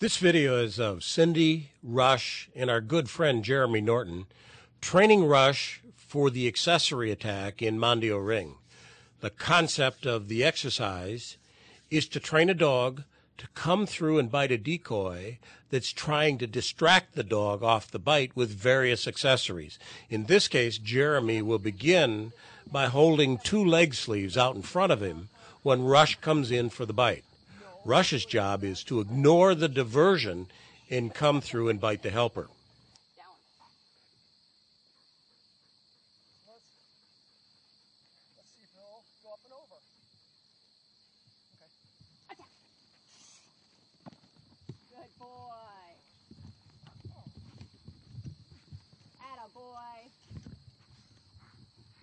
This video is of Cindy, Rush, and our good friend Jeremy Norton training Rush for the accessory attack in Mondio Ring. The concept of the exercise is to train a dog to come through and bite a decoy that's trying to distract the dog off the bite with various accessories. In this case, Jeremy will begin by holding two leg sleeves out in front of him when Rush comes in for the bite. Rush's job is to ignore the diversion and come through and bite the helper. Let's see if it'll go up and over. Good boy. Atta boy.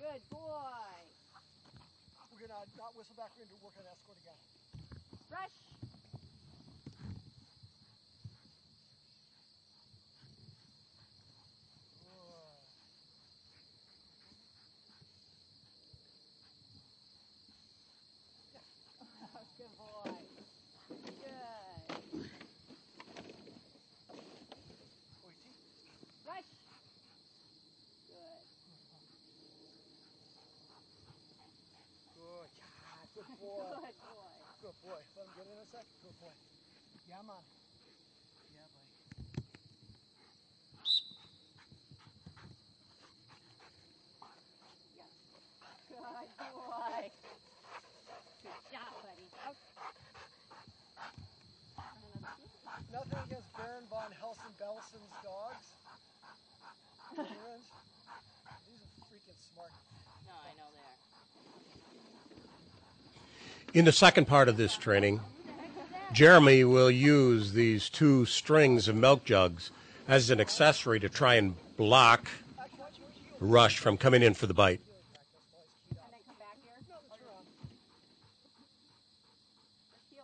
Good boy. We're gonna not whistle back. We're gonna work on escort again. Rush. Good boy. Good. Oiti. Rush. Good. Good. Yeah, good boy. Good boy. Good boy. Let him get in a sec. Good boy. Yeah, man. Yeah, buddy. Good boy. Good job, buddy. Nothing against Baron von Helsen Belson's dogs. These are freaking smart. No, I know they are. In the second part of this training, Jeremy will use these two strings of milk jugs as an accessory to try and block Rush from coming in for the bite. And then come back here. No, that's around. Let's heel.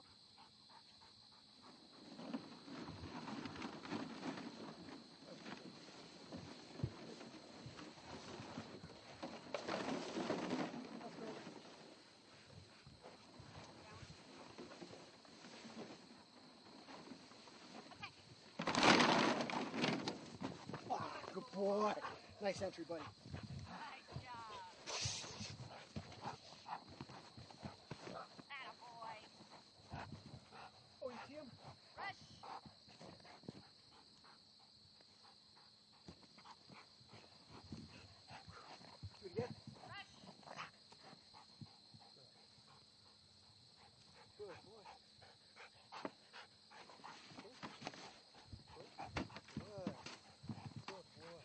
Ah, good boy. Nice entry, buddy. Nice job. Atta boy. Oh, you see him? Rush. Do it again. Rush. Good boy. Good. Good boy.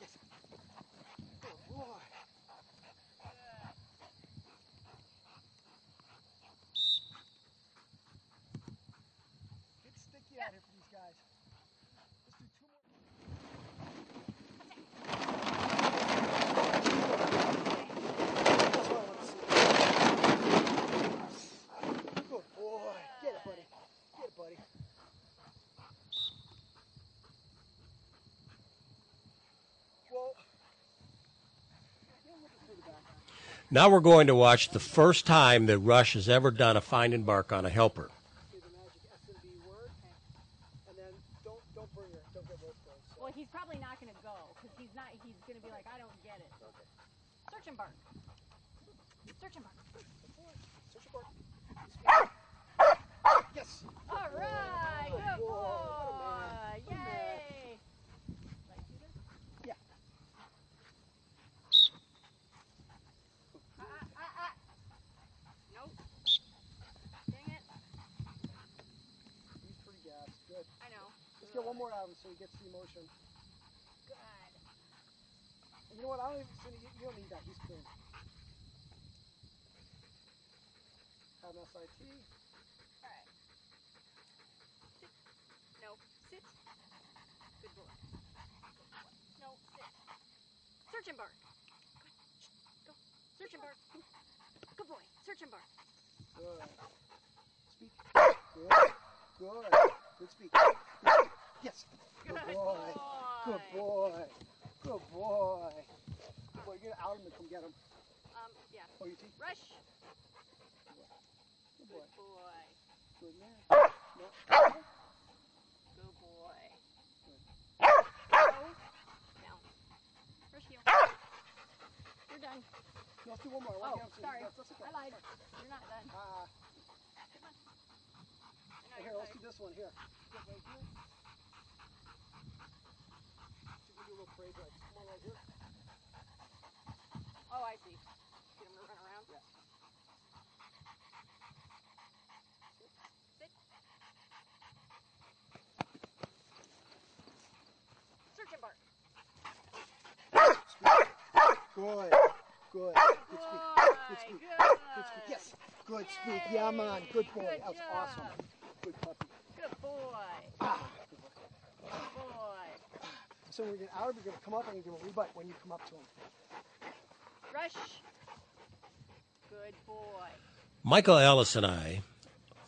Yes. Good boy. Get sticky out here for these guys. Let's do two more. That's what I want to see. Good boy. Get it, buddy. Get it, buddy. Well, yeah, we'll just do the back. Now we're going to watch the first time that Rush has ever done a find and bark on a helper. Say the magic S and B word, and then don't don't bring her. Don't get rope burn. So. Well, he's probably not going to go because he's not. He's going to be like, I don't get it. Search and bark. Search and bark. Search your bark. Yes. All right. Good boy. boy. What a man. What a man. Yay. Yeah. Ah, ah, ah, ah. Nope. Dang it. He's pretty gassed. Good. I know. Let's get one more out of him so he gets the emotion. Good. And you know what? I don't even. Cindy, You you don't need that. He's clean. Have an SIT. All right. Sit. No. Sit. Good boy. No. Sit. Search and bark. Go. Search and bark. Good boy. Search and bark. Good. Speak. Good. Good. Good. Good speak. Yes. Good Good boy. Good boy. Good Good boy. Good boy. Get out of him and come get him. Um, yeah. Oh, you see? Rush. Good boy. Good boy. Good man. No. Good boy. Go. Down. Rush heel. You're done. No, let's do one more. I Oh, want to get him. sorry. That's, that's okay. I lied. You're not done. Ah, On. Here, let's do this one here. Get right here. So we do a little parade right. Come on right here. Oh, I see. Get him to run around. Yeah. Sit. Search and bark. Good. Good. Good speak. Good speak. good. Good speak. Yes. Good speak. Yeah, man. Good boy. Good That was job. awesome. Good boy. Ah. Good boy. So when we get out, we're going to come up and give him a rebut when you come up to him. Rush. Good boy. Michael Ellis and I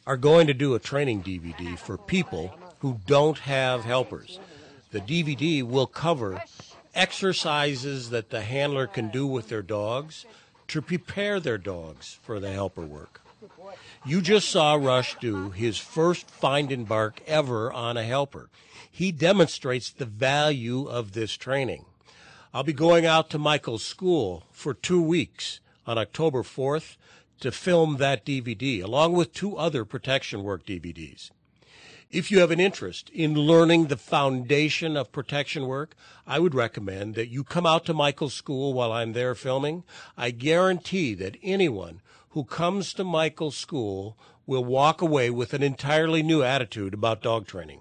are going to do a training DVD for people who don't have helpers. The DVD will cover exercises that the handler can do with their dogs to prepare their dogs for the helper work. You just saw Rush do his first find and bark ever on a helper. He demonstrates the value of this training. I'll be going out to Michael's school for two weeks on October 4th to film that DVD, along with two other protection work DVDs. If you have an interest in learning the foundation of protection work, I would recommend that you come out to Michael's school while I'm there filming. I guarantee that anyone who comes to Michael's school will walk away with an entirely new attitude about dog training.